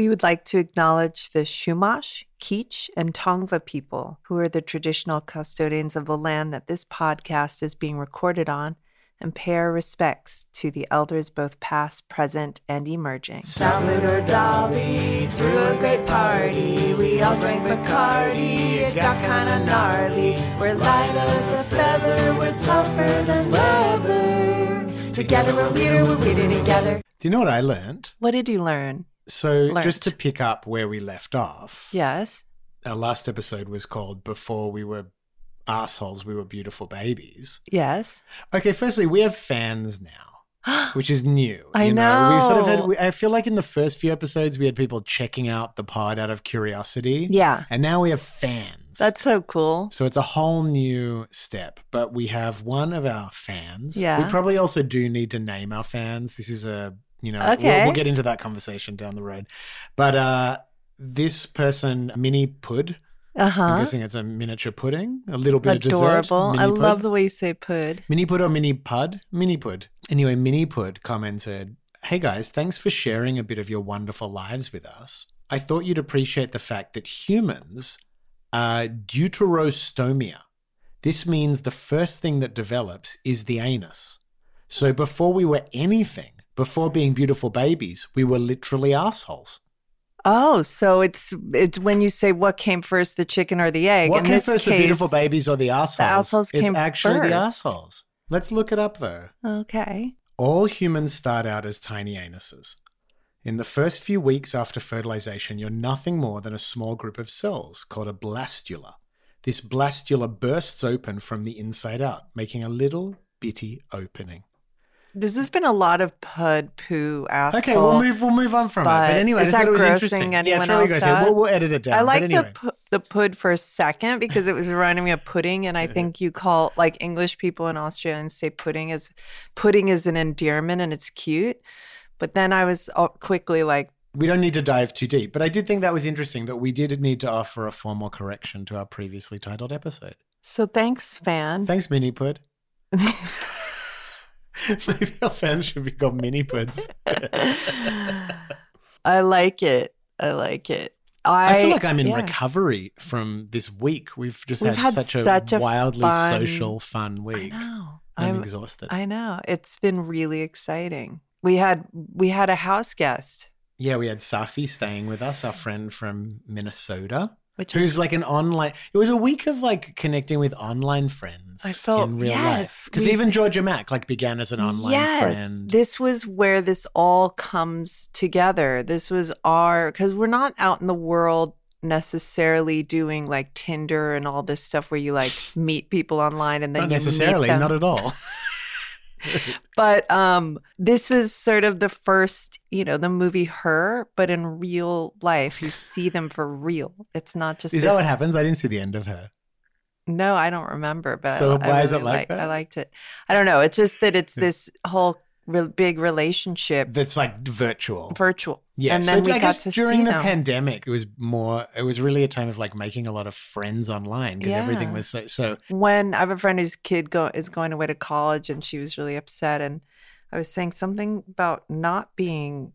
We would like to acknowledge the Chumash, Kizh, and Tongva people, who are the traditional custodians of the land that this podcast is being recorded on, and pay our respects to the elders both past, present, and emerging. Salad or Dolly, threw a great party. We all drank Bacardi, it got kinda gnarly. We're light as a feather, we're tougher than leather. Together we're weirder, we're weirder together. Do you know what I learned? What did you learn? So, Learnt. just to pick up where we left off, Yes. our last episode was called Before We Were Assholes, We Were Beautiful Babies. Yes. Okay, firstly, we have fans now, which is new. I you know. We sort of had, we, I feel like in the first few episodes, we had people checking out the pod out of curiosity. Yeah. And now we have fans. That's so cool. So it's a whole new step, but we have one of our fans. Yeah. We probably also do need to name our fans. This is a, you know, Okay. we'll, we'll get into that conversation down the road. But uh this person, Mini Pud, uh-huh. I'm guessing it's a miniature pudding, a little bit of dessert. Adorable. I Pud. love the way you say pud. Mini Pud or Mini Pud? Mini Pud. Anyway, Mini Pud commented, Hey guys, thanks for sharing a bit of your wonderful lives with us. I thought you'd appreciate the fact that humans are deuterostomia. This means the first thing that develops is the anus. So before we were anything, before being beautiful babies, we were literally assholes. Oh, so it's it's when you say what came first, the chicken or the egg. what In came first, case, the beautiful babies or the assholes? The assholes it's came actually the first. assholes. Let's look it up though. Okay. All humans start out as tiny anuses. In the first few weeks after fertilization, you're nothing more than a small group of cells called a blastula. This blastula bursts open from the inside out, making a little bitty opening. This has been a lot of pud poo asshole. Okay, we'll move. We'll move on from it. But But anyway, is that it was grossing interesting. Yeah, it's anyone really else out? We'll, we'll edit it down. I like anyway. the pu- the pud for a second because it was reminding me of pudding, and I think you call like English people and Australians say pudding is pudding is an endearment and it's cute. But then I was uh, quickly like, we don't need to dive too deep, but I did think that was interesting that we did need to offer a formal correction to our previously titled episode. so thanks, fan. Thanks, Mini Pud. Maybe our fans should be called Mini Puds. I like it. I like it. I, I feel like I'm in yeah. recovery from this week. We've just We've had, had such, such a, a wildly fun- social, fun I week. I'm, I'm- exhausted. I know. It's been really exciting. We had we had a house guest, yeah, we had Safi staying with us, our friend from Minnesota, which who's is like an online. It was a week of like connecting with online friends. I felt- in real life yes, because even Georgia Mack like began as an online yes, friend. This was where this all comes together. This was our because we're not out in the world necessarily doing like Tinder and all this stuff where you like meet people online and then not necessarily, not at all. But um, this is sort of the first, you know, the movie Her, but in real life, you see them for real. It's not just. Is that what happens? I didn't see the end of her. No, I don't remember. But So I, I why is it like liked- that? I liked it. I don't know. It's just that it's this whole re- big relationship, That's like virtual. virtual. Yeah, and so then we I got guess to during the them. pandemic, it was more. It was really a time of like making a lot of friends online because everything was so. So when I have a friend whose kid go is going away to college, and she was really upset, and I was saying something about not being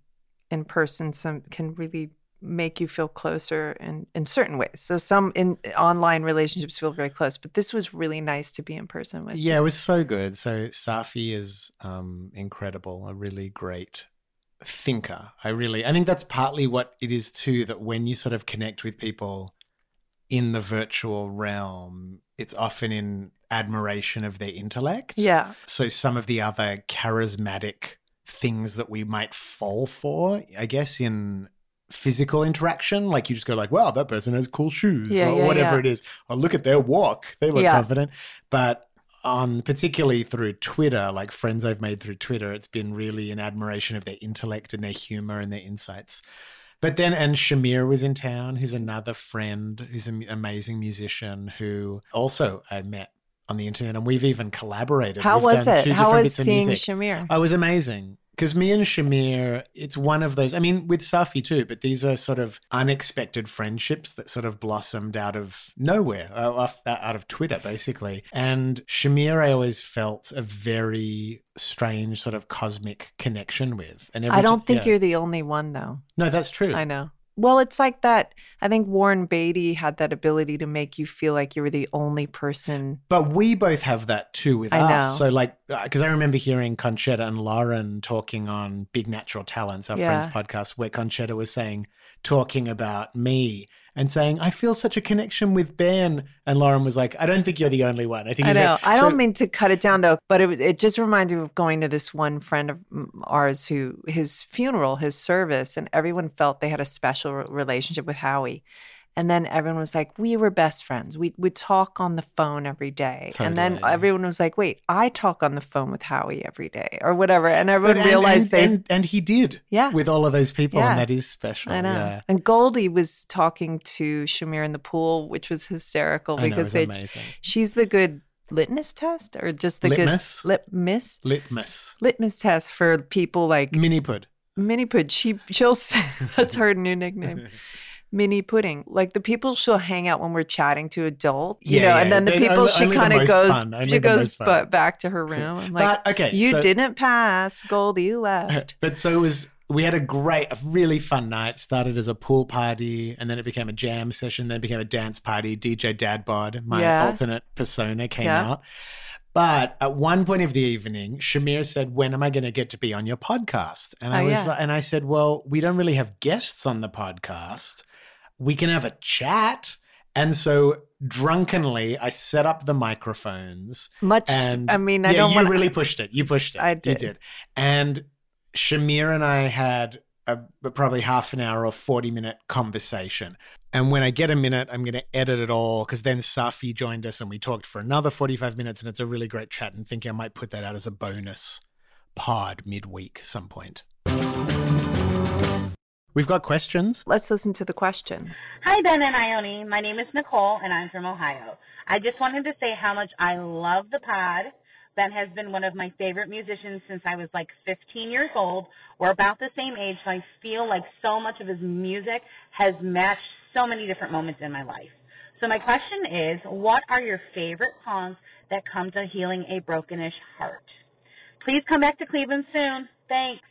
in person. Some can really make you feel closer in in certain ways. So some in online relationships feel very close, but this was really nice to be in person with. yeah, it was so good. So Safi is um, incredible, a really great thinker. I really, I think that's partly what it is too. That when you sort of connect with people in the virtual realm, it's often in admiration of their intellect. yeah, So some of the other charismatic things that we might fall for, I guess, in physical interaction, like you just go like, "Wow, that person has cool shoes," Yeah, or yeah, whatever yeah. it is. Or look at their walk; they look confident. But on particularly through Twitter, like friends I've made through Twitter, it's been really an admiration of their intellect and their humor and their insights. But then, and Shamir was in town, who's another friend, who's an amazing musician who also I met on the internet, and we've even collaborated. How We've was it? How was seeing. Shamir? Oh, it was amazing. Because me and Shamir, it's one of those. I mean, with Safi too, but these are sort of unexpected friendships that sort of blossomed out of nowhere, uh, off- out of Twitter, basically. And Shamir, I always felt a very strange sort of cosmic connection with. And I don't think yeah. you're the only one though. No, that's true. I know. Well, it's like that. I think Warren Beatty had that ability to make you feel like you were the only person. But we both have that too with I us. know. So, like, uh, because I remember hearing Conchetta and Lauren talking on Big Natural Talents, our Yeah. friends podcast, where Conchetta was saying, talking about me and saying, I feel such a connection with Ben. And Lauren was like, I don't think you're the only one. I think I he's very-" know. I So- don't mean to cut it down though, but it it just reminded me of going to this one friend of ours who his funeral, his service, and everyone felt they had a special relationship with Howie. And then everyone was like, "We were best friends. We would talk on the phone every day." And then everyone was like, "Wait, I talk on the phone with Howie every day, or whatever." And everyone and, realized and, they and, and he did Yeah. with all of those people. Yeah. And that is special. I know. Yeah. And Goldie was talking to Shamir in the pool, which was hysterical I because they, she's the good litmus test or just the Litmus? good litmus Litmus. litmus test for people like Mini pud. Minnie Pud. She she'll that's her new nickname. Mini pudding, like the people she'll hang out when we're chatting to adult, you Yeah, know, yeah, and then the they- people only- she kind of goes, she goes most fun. bu- back to her room. I'm like, but okay, you so- didn't pass, Goldie, you left. But so it was we had a great, a really fun night. Started as a pool party, and then it became a jam session. Then it became a dance party. DJ Dadbod, my Yeah. alternate persona, came out. But at one point of the evening, Shamir said, "When am I going to get to be on your podcast?" And oh, I Oh, was, yeah. and I said, "Well, we don't really have guests on the podcast. We can have a chat." And so drunkenly, I set up the microphones. Much, And I mean, I yeah, don't you want really pushed it. You pushed it. I You did. did. And Shamir and I had a, probably half an hour or 40 minute conversation. And when I get a minute, I'm going to edit it all because then Safi joined us and we talked for another 45 minutes. And it's a really great chat. And thinking I might put that out as a bonus pod midweek some point. We've got questions. Let's listen to the question. Hi, Ben and Ione. My name is Nicole, and I'm from Ohio. I just wanted to say how much I love the pod. Ben has been one of my favorite musicians since I was like 15 years old. We're about the same age, so I feel like so much of his music has matched so many different moments in my life. So my question is, what are your favorite songs that come to healing a brokenish heart? Please come back to Cleveland soon. Thanks.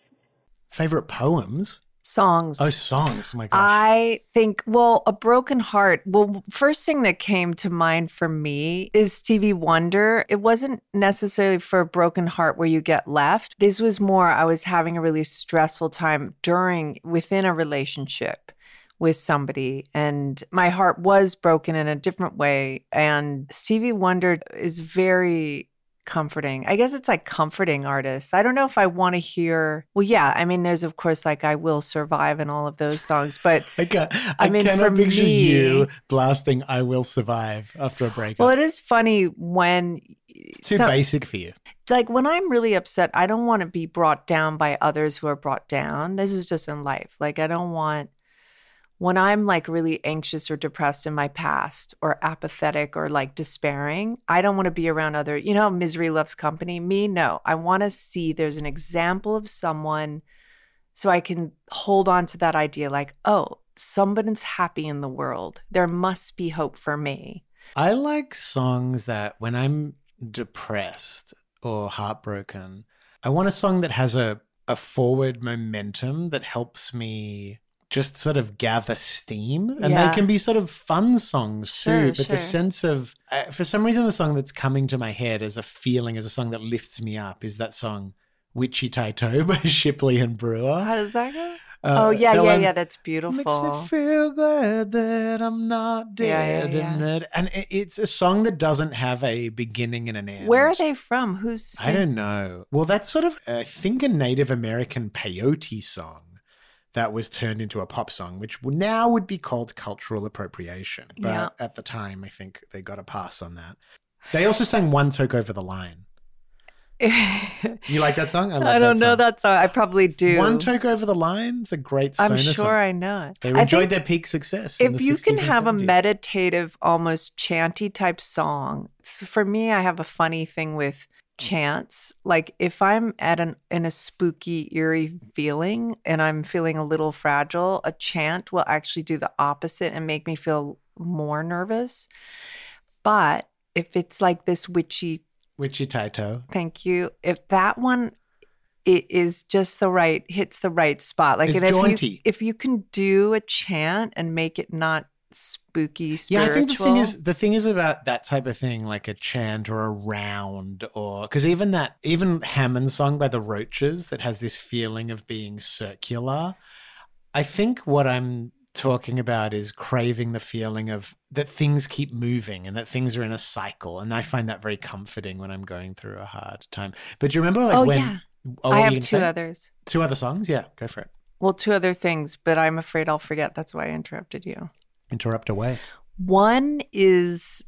Favorite poems? Songs. Oh, songs. Oh my gosh. I think, well, a broken heart. Well, first thing that came to mind for me is Stevie Wonder. It wasn't necessarily for a broken heart where you get left. This was more, I was having a really stressful time during, within a relationship with somebody, and my heart was broken in a different way. And Stevie Wonder is very comforting. I guess it's like comforting artists. I don't know if I want to hear. Well, yeah, I mean, there's of course like "I Will Survive" and all of those songs, but I, ca- I I, mean, cannot picture me- you blasting "I Will Survive" after a breakup. well, it is funny when it's too some- basic for you. like when I'm really upset, I don't want to be brought down by others who are brought down. This is just in life. Like I don't want when I'm like really anxious or depressed in my past or apathetic or like despairing, I don't want to be around other, you know, misery loves company. Me, no. I want to see there's an example of someone so I can hold on to that idea like, oh, somebody's happy in the world. There must be hope for me. I like songs that when I'm depressed or heartbroken, I want a song that has a, a forward momentum that helps me just sort of gather steam. And Yeah. they can be sort of fun songs Sure, too. But sure. the sense of, uh, for some reason, the song that's coming to my head as a feeling, as a song that lifts me up, is that song Witchi Tai To by Shipley and Brewer. How does that go? Uh, oh, yeah, yeah, one- yeah. That's beautiful. Makes me feel glad that I'm not Yeah, yeah, dead. yeah. And, it- and it's a song that doesn't have a beginning and an end. Where are they from? Who's I don't know. Well, that's sort of, I think, a Native American peyote song that was turned into a pop song, which now would be called cultural appropriation. But Yeah. at the time, I think they got a pass on that. They also sang One Toke Over the Line. You like that song? I, love I don't know song. that song. I probably do. One Toke Over the Line. It's a great stoner I'm sure song. I know it. They enjoyed their peak success. in if you can 60s and have a meditative, almost chanty type song, s- for me, I have a funny thing with Mm-hmm. chants. Like if I'm at an in a spooky, eerie feeling and I'm feeling a little fragile, a chant will actually do the opposite and make me feel more nervous. But if it's like this witchy Witchi Tai To. Thank you. If that one it is just the right hits the right spot. Like if you if you can do a chant and make it not spooky spiritual. Yeah, I think the thing is the thing is about that type of thing, like a chant or a round, or because even that even Hammond song by the Roches that has this feeling of being circular. I think what I'm talking about is craving the feeling of that things keep moving and that things are in a cycle, and I find that very comforting when I'm going through a hard time. But do you remember like Oh, when? yeah. Oh, I have two others. Two other songs. Yeah, go for it. Well, two other things, but I'm afraid I'll forget. That's why I interrupted you. Interrupt away. One is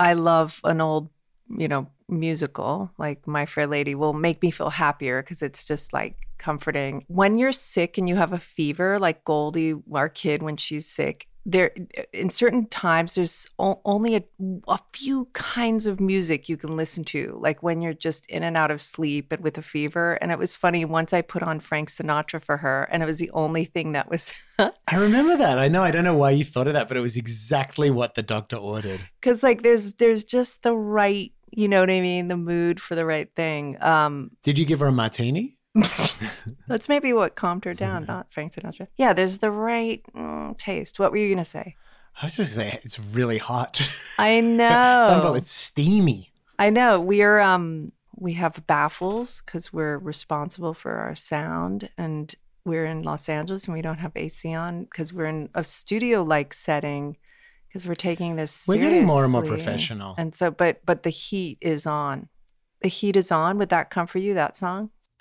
I love an old, you know, musical like My Fair Lady will make me feel happier because it's just like comforting. When you're sick and you have a fever, like Goldie, our kid, when she's sick, there in certain times there's o- only a, a few kinds of music you can listen to like when you're just in and out of sleep and with a fever and it was funny once i put on frank sinatra for her and it was the only thing that was I remember that. I know. I don't know why you thought of that, but it was exactly what the doctor ordered. because like there's there's just the right you know what i mean the mood for the right thing um Did you give her a martini? That's maybe what calmed her down not frank sinatra yeah there's the right mm, taste what were you gonna say I was just saying it's really hot. i know. It's steamy. i know we're um we have baffles because we're responsible for our sound and we're in los angeles and we don't have ac on because we're in a studio like setting because we're taking this We're getting more and more professional. And so, but but the heat is on. The heat is on. Would that come for you? That song?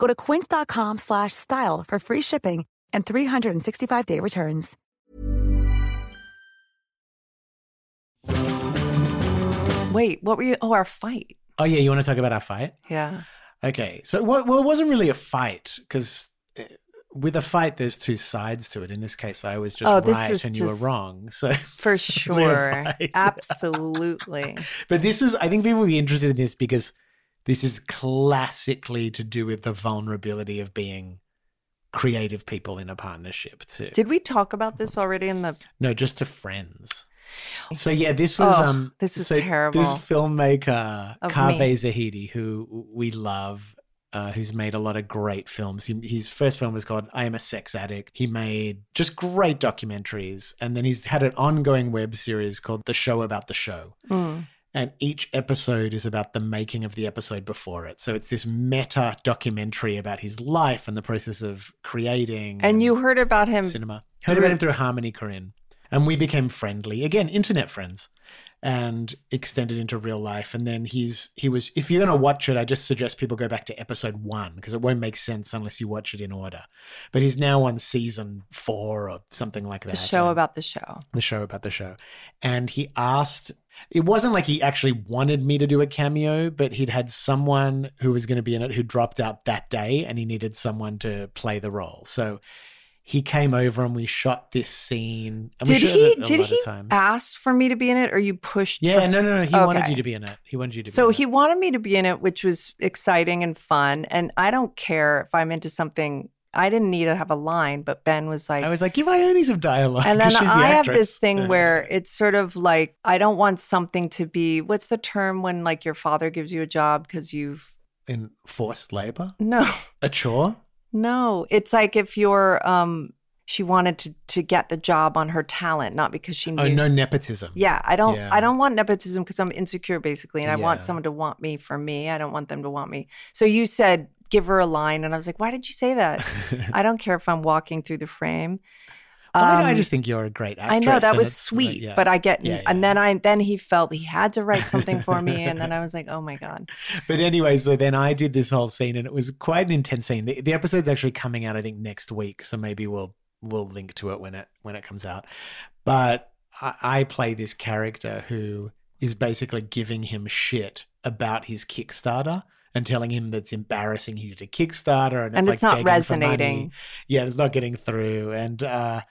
Go to quince.com slash style for free shipping and 365-day returns. Wait, what were you? Oh, our fight. Oh yeah, you want to talk about our fight? Yeah. Okay, so well, well it wasn't really a fight because eh, with a fight, there's two sides to it. In this case, I was just Oh, this right was and you were wrong. So For it's really a sure. Absolutely. But this is, I think people will be interested in this because this is classically to do with the vulnerability of being creative people in a partnership too. Did we talk about this already in the? No, just to friends. So yeah, this was Oh, um this is so terrible. This filmmaker Caveh. Zahedi, who we love, uh, who's made a lot of great films. He, his first film was called I Am a Sex Addict. He made just great documentaries, and then he's had an ongoing web series called The Show About the Show. Mm. And each episode is about the making of the episode before it. So it's this meta documentary about his life and the process of creating. And you heard about him. cinema. Heard through- about him through Harmony Korine. And we became friendly. Again, internet friends. And extended into real life. And then he's he was if you're gonna watch it, I just suggest people go back to episode one because it won't make sense unless you watch it in order. But he's now on season four or something like that. The show about the show. the show about the show. And he asked, it wasn't like he actually wanted me to do a cameo, but he'd had someone who was going to be in it who dropped out that day and he needed someone to play the role. So he came over and we shot this scene. And we Did he? Did he ask for me to be in it, or you pushed? Yeah, for- no, no, no. He wanted you to be in it. He wanted you to be So he wanted me to be in it, which was exciting and fun. And I don't care if I'm into something. I didn't need to have a line, but Ben was like, I was like, give Ione some dialogue. and then 'cause she's the I have this thing where it's sort of like I don't want something to be what's the term when like your father gives you a job because you've in forced labor, no a chore. no it's like if you're um she wanted to to get the job on her talent, not because she knew. Oh, no nepotism. Yeah, I don't. Yeah. I don't want nepotism because I'm insecure, basically, and I want someone to want me for me. I don't want them to want me. So you said give her a line, and I was like, why did you say that? I don't care if I'm walking through the frame. I, I Um, just think you're a great actress. I know that was sweet, yeah. but I get, Yeah, and yeah. then I then he felt he had to write something for me, and then I was like, oh my god, But anyway, so then I did this whole scene, and it was quite an intense scene. The, the episode's actually coming out, I think, next week, so maybe we'll we'll link to it when it when it comes out. But I, I play this character who is basically giving him shit about his Kickstarter and telling him that's embarrassing he did a Kickstarter, and it's, and like not resonating. Yeah, it's not getting through, and uh,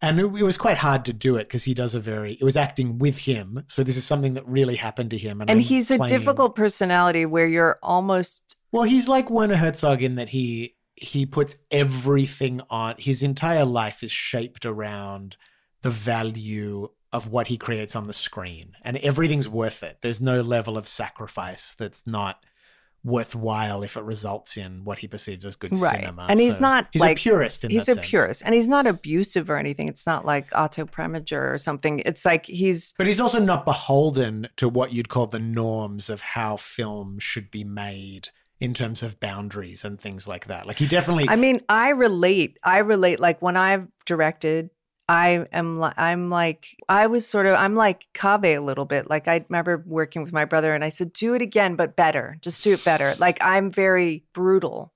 and it, it was quite hard to do it because he does a very. It was acting with him, so this is something that really happened to him, and, And he's a difficult personality where you're almost well, he's like Werner Herzog in that he he puts everything on. His entire life is shaped around the value of what he creates on the screen, and everything's worth it. There's no level of sacrifice that's not worthwhile if it results in what he perceives as good Right. cinema. And he's So not, he's like- a purist in he's a sense. purist, and he's not abusive or anything. It's not like Otto Preminger or something. It's like he's But he's also not beholden to what you'd call the norms of how film should be made in terms of boundaries and things like that. Like he definitely I mean, I relate. I relate. Like when I've directed, I am. li- I'm like. I was sort of. I'm like Caveh a little bit. Like I remember working with my brother, and I said, "Do it again, but better. Just do it better." Like I'm very brutal,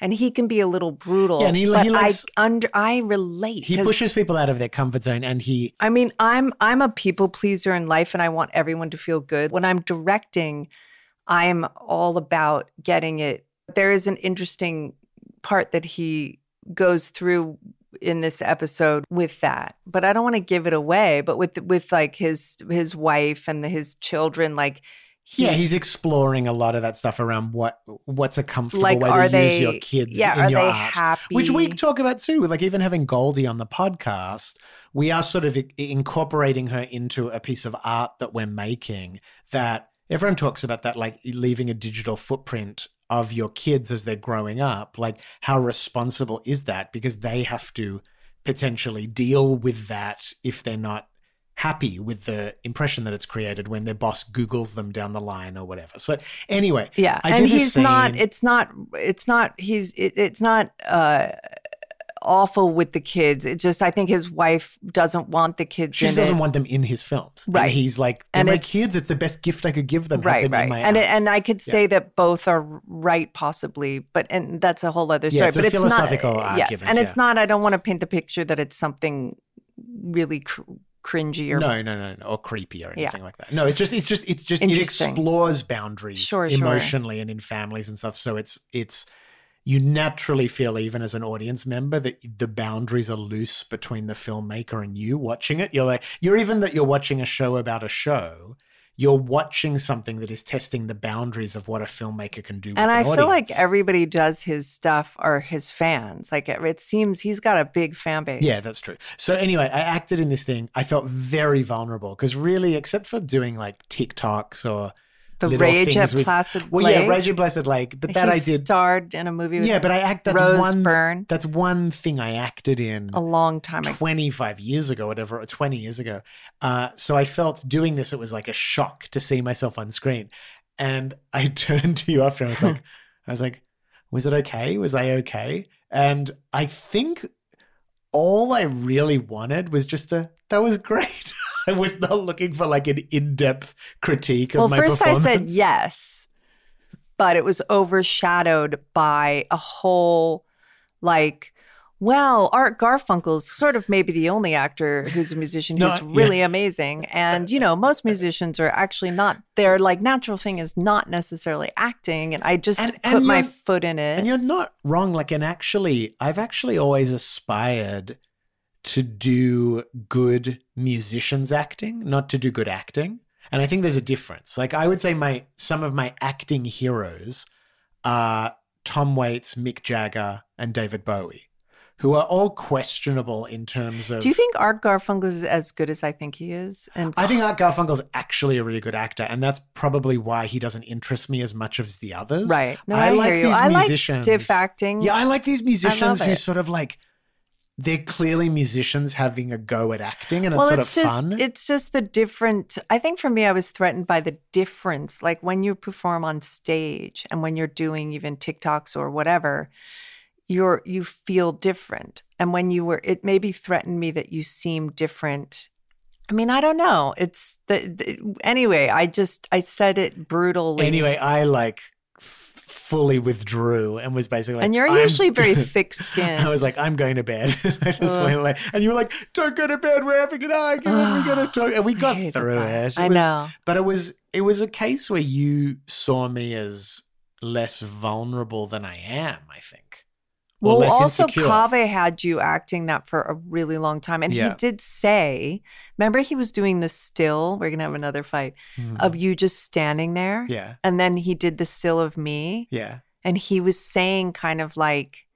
and he can be a little brutal. Yeah, and he- but he likes- I under. I relate. He pushes people out of their comfort zone and he I mean, I'm I'm a people pleaser in life and I want everyone to feel good. When I'm directing, I'm all about getting it. There is an interesting part that he goes through in this episode with that. But I don't want to give it away, but with with like his his wife and the, his children like he, yeah, he's exploring a lot of that stuff around what what's a comfortable like way to they use your kids yeah, in are your they art. happy? Which we talk about too. Like even having Goldie on the podcast, we are sort of incorporating her into a piece of art that we're making that everyone talks about that, like leaving a digital footprint of your kids as they're growing up. Like how responsible is that? Because they have to potentially deal with that if they're not happy with the impression that it's created when their boss googles them down the line or whatever so anyway Yeah, I and he's not. It's not. It's not. He's. It, it's not uh, awful with the kids. It just. I think his wife doesn't want the kids. She doesn't it. want them in his films. Right. And he's like, And my it's- kids. It's the best gift I could give them. Right, them right, my and it, and I could say that both are right, possibly, but and that's a whole other story. Yeah, it's a but it's philosophical not. Yes, argument, and it's not. I don't want to paint the picture that it's something really cr- cringy or no, no, no, no, or creepy or Yeah. anything like that. No, it's just, it's just, it's just, it explores boundaries Sure, sure. emotionally and in families and stuff. So it's, it's, you naturally feel even as an audience member that the boundaries are loose between the filmmaker and you watching it. You're like, you're even that you're watching a show about a show. You're watching something that is testing the boundaries of what a filmmaker can do. And I an feel like everybody does his stuff or his fans. Like it, it seems he's got a big fan base. Yeah, that's true. So anyway, I acted in this thing. I felt very vulnerable because really, except for doing like TikToks or the rage at with- Placid well, Lake. yeah, Rage at Blessed Lake. But that he I did. starred in a movie. With Yeah, but I act. That's Rose one. Byrne That's one thing I acted in a long time ago. 25 years ago, whatever, or 20 years ago. Uh, so I felt doing this, it was like a shock to see myself on screen. And I turned to you after and I was like, I was like, was it okay? Was I okay? And I think all I really wanted was just a, that was great. I was not looking for like an in depth critique of my music. Well, first I said yes, but it was overshadowed by a whole like. Well, Art Garfunkel's sort of maybe the only actor who's a musician who's yeah. really amazing. And, you know, most musicians are actually not, their like natural thing is not necessarily acting. And I just And- put and my foot in it. And you're not wrong. Like, and actually, I've actually always aspired to do good musicians acting, not to do good acting. And I think there's a difference. Like, I would say my some of my acting heroes are Tom Waits, Mick Jagger, and David Bowie, who are all questionable in terms of. Do you think Art Garfunkel is as good as I think he is? And I think Art Garfunkel's actually a really good actor, and that's probably why he doesn't interest me as much as the others. Right. No, I, hear you. these I like musicians- stiff acting. Yeah, I like these musicians who sort of like they're clearly musicians having a go at acting, and it's well, sort it's of just fun. it's just the different. I think for me, I was threatened by the difference, like when you perform on stage and when you're doing even TikToks or whatever, you're you feel different, and when you were, it maybe threatened me that you seem different. I mean, I don't know. It's the, the anyway. I just I said it brutally. anyway, I like fully withdrew and was basically like, and you're "I'm- usually very thick-skinned. I was like, I'm going to bed. I just Ugh. went like, and you were like, don't go to bed. We're having an argument. We're going to talk. And we got through that. it. It I was- know. But it was, it was a case where you saw me as less vulnerable than I am, I think. Well, less also insecure. Kave had you acting that for a really long time, and Yeah. he did say, "Remember, he was doing the still. We're gonna have another fight Mhm. of you just standing there, yeah. and then he did the still of me, Yeah. and he was saying kind of like."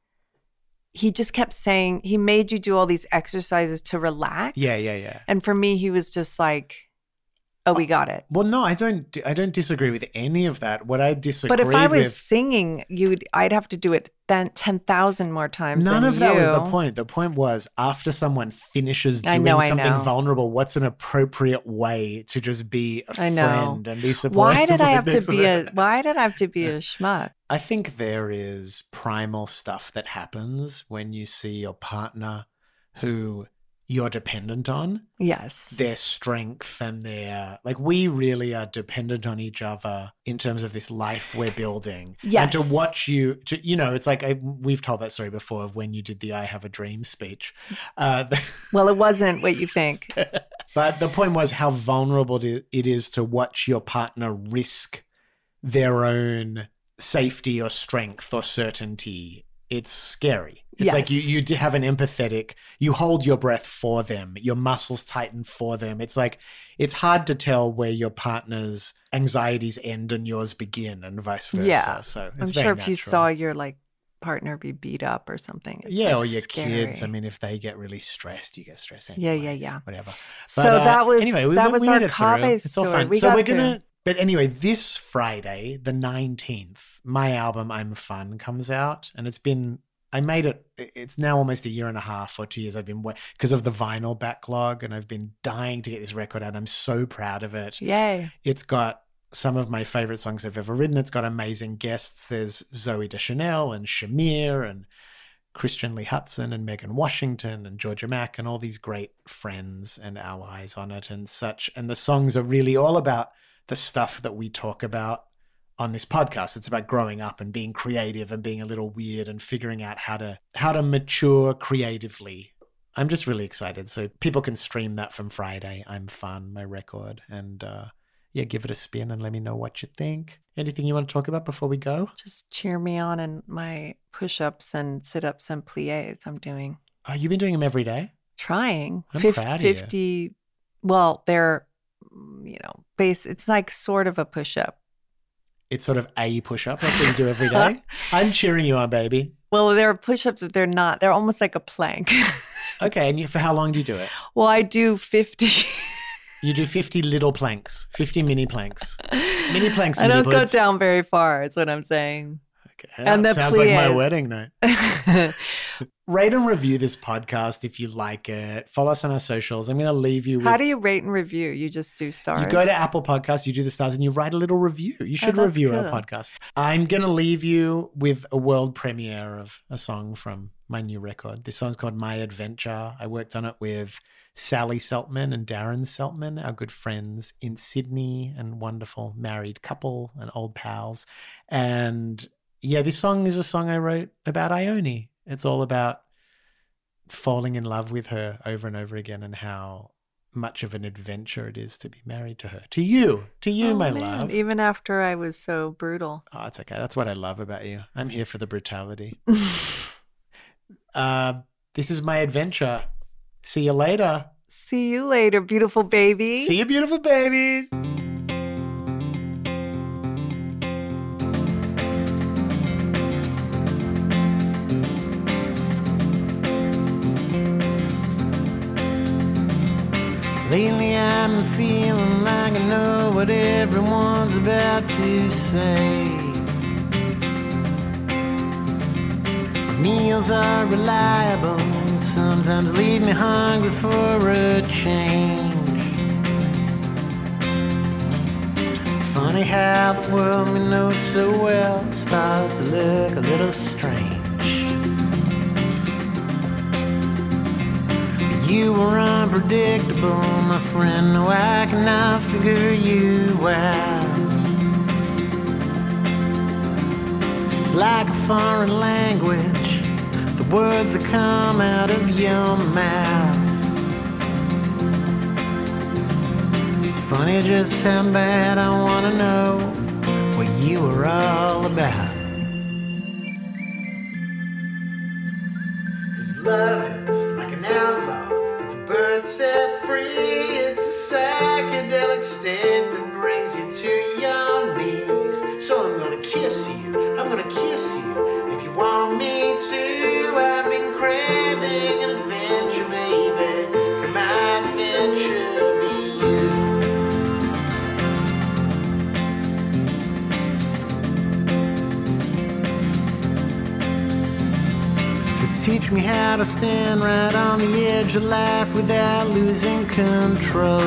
He just kept saying he made you do all these exercises to relax. Yeah. Yeah. Yeah. And for me, he was just like, "Oh, we got it." Well, no, I don't. I don't disagree with any of that. What I disagree with. But if I was with, singing, you'd I'd have to do it then ten thousand more times. none of that was the point. The point was after someone finishes doing know, something vulnerable, what's an appropriate way to just be a friend and be supportive? Why did I have to be a why did I have to be a schmuck? I think there is primal stuff that happens when you see your partner who you're dependent on, Yes. their strength and their like we really are dependent on each other in terms of this life we're building. And Yes. to watch you to you know, it's like I, we've told that story before of when you did the I have a dream speech. Uh, Well, it wasn't what you think. But the point was how vulnerable it is to watch your partner risk their own safety or strength or certainty. It's scary. It's like you you have an empathetic. You hold your breath for them. Your muscles tighten for them. It's like it's hard to tell where your partner's anxieties end and yours begin, and vice versa. Yeah. So it's I'm sure if you saw your like partner be beat up or something. it's, yeah, like, or your kids. I mean, if they get really stressed, you get stressed. Yeah, Anyway, yeah, yeah. Whatever. So uh, that was anyway. We, that was we our made it through. It's all story. fun. We so we're through. gonna. But anyway, this Friday, the nineteenth, my album "I'm Fun" comes out, and it's been. I made it. It's now almost a year and a half or two years. I've been because of the vinyl backlog, and I've been dying to get this record out. I'm so proud of it. Yay. It's got some of my favorite songs I've ever written. It's got amazing guests. There's Zooey Deschanel and Shamir and Christian Lee Hutson and Megan Washington and Georgia Mack and all these great friends and allies on it and such. And the songs are really all about the stuff that we talk about on this podcast. It's about growing up and being creative and being a little weird and figuring out how to how to mature creatively. I'm just really excited. So people can stream that from Friday. I'm fun, my record. And uh yeah, give it a spin and let me know what you think. Anything you want to talk about before we go? Just cheer me on in my push ups and sit ups and plies I'm doing. Oh, you've been doing them every day? Trying. I'm Fif- proud of you. 50 well, they're mm, you know, base it's like sort of a push up. It's sort of a push up. What you do every day. I'm cheering you on, baby. Well, they're push ups, but they're not. They're almost like a plank. Okay, and you, for how long do you do it? well, I do 50. You do 50 little planks, 50 mini planks. Mini planks, I don't go puds. down very far, is what I'm saying. Okay, And that sounds like my wedding night. Rate and review this podcast if you like it. Follow us on our socials. I'm going to leave you with. How do you rate and review? You just do stars. You go to Apple Podcasts, you do the stars, and you write a little review. You oh, should Oh, review our podcast. I'm going to leave you with a world premiere of a song from my new record. This song's called My Adventure. I worked on it with Sally Seltmann and Darren Seltmann, our good friends in Sydney and wonderful married couple and old pals. And yeah, this song is a song I wrote about Ione. It's all about falling in love with her over and over again and how much of an adventure it is to be married to her. To you, to you, Oh, my man, love. Even after I was so brutal. Oh, it's okay. That's what I love about you. I'm here for the brutality. uh, this is my adventure. See you later. See you later, beautiful baby. See you, beautiful babies. I'm feeling like I know what everyone's about to say. Meals are reliable, some sometimes leave me hungry for a change. It's funny how the world we know so well starts to look a little strange. You were unpredictable, my friend. No, I cannot figure you out. It's like a foreign language, the words that come out of your mouth. It's funny just how bad I wanna know what you were all about. 'Cause love teach me how to stand right on the edge of life without losing control.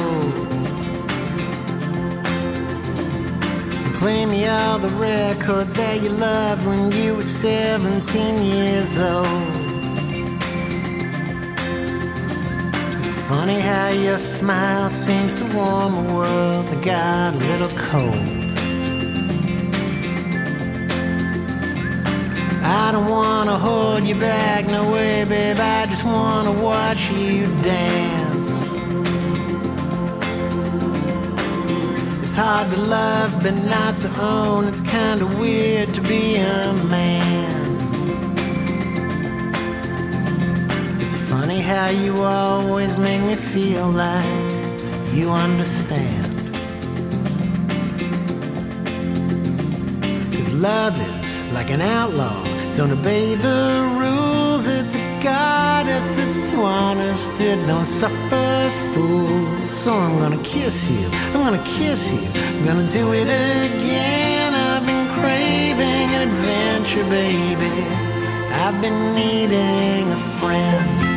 Play me all the records that you loved when you were 17 years old. It's funny how your smile seems to warm a world that got a little cold. I don't wanna hold you back, no way, babe. I just wanna watch you dance. It's hard to love, but not to own. It's kinda weird to be a man. It's funny how you always make me feel like you understand. Cause love is like an outlaw. Don't obey the rules. It's a goddess that's too honest. It don't suffer fools. So I'm gonna kiss you. I'm gonna kiss you. I'm gonna do it again. I've been craving an adventure, baby. I've been needing a friend.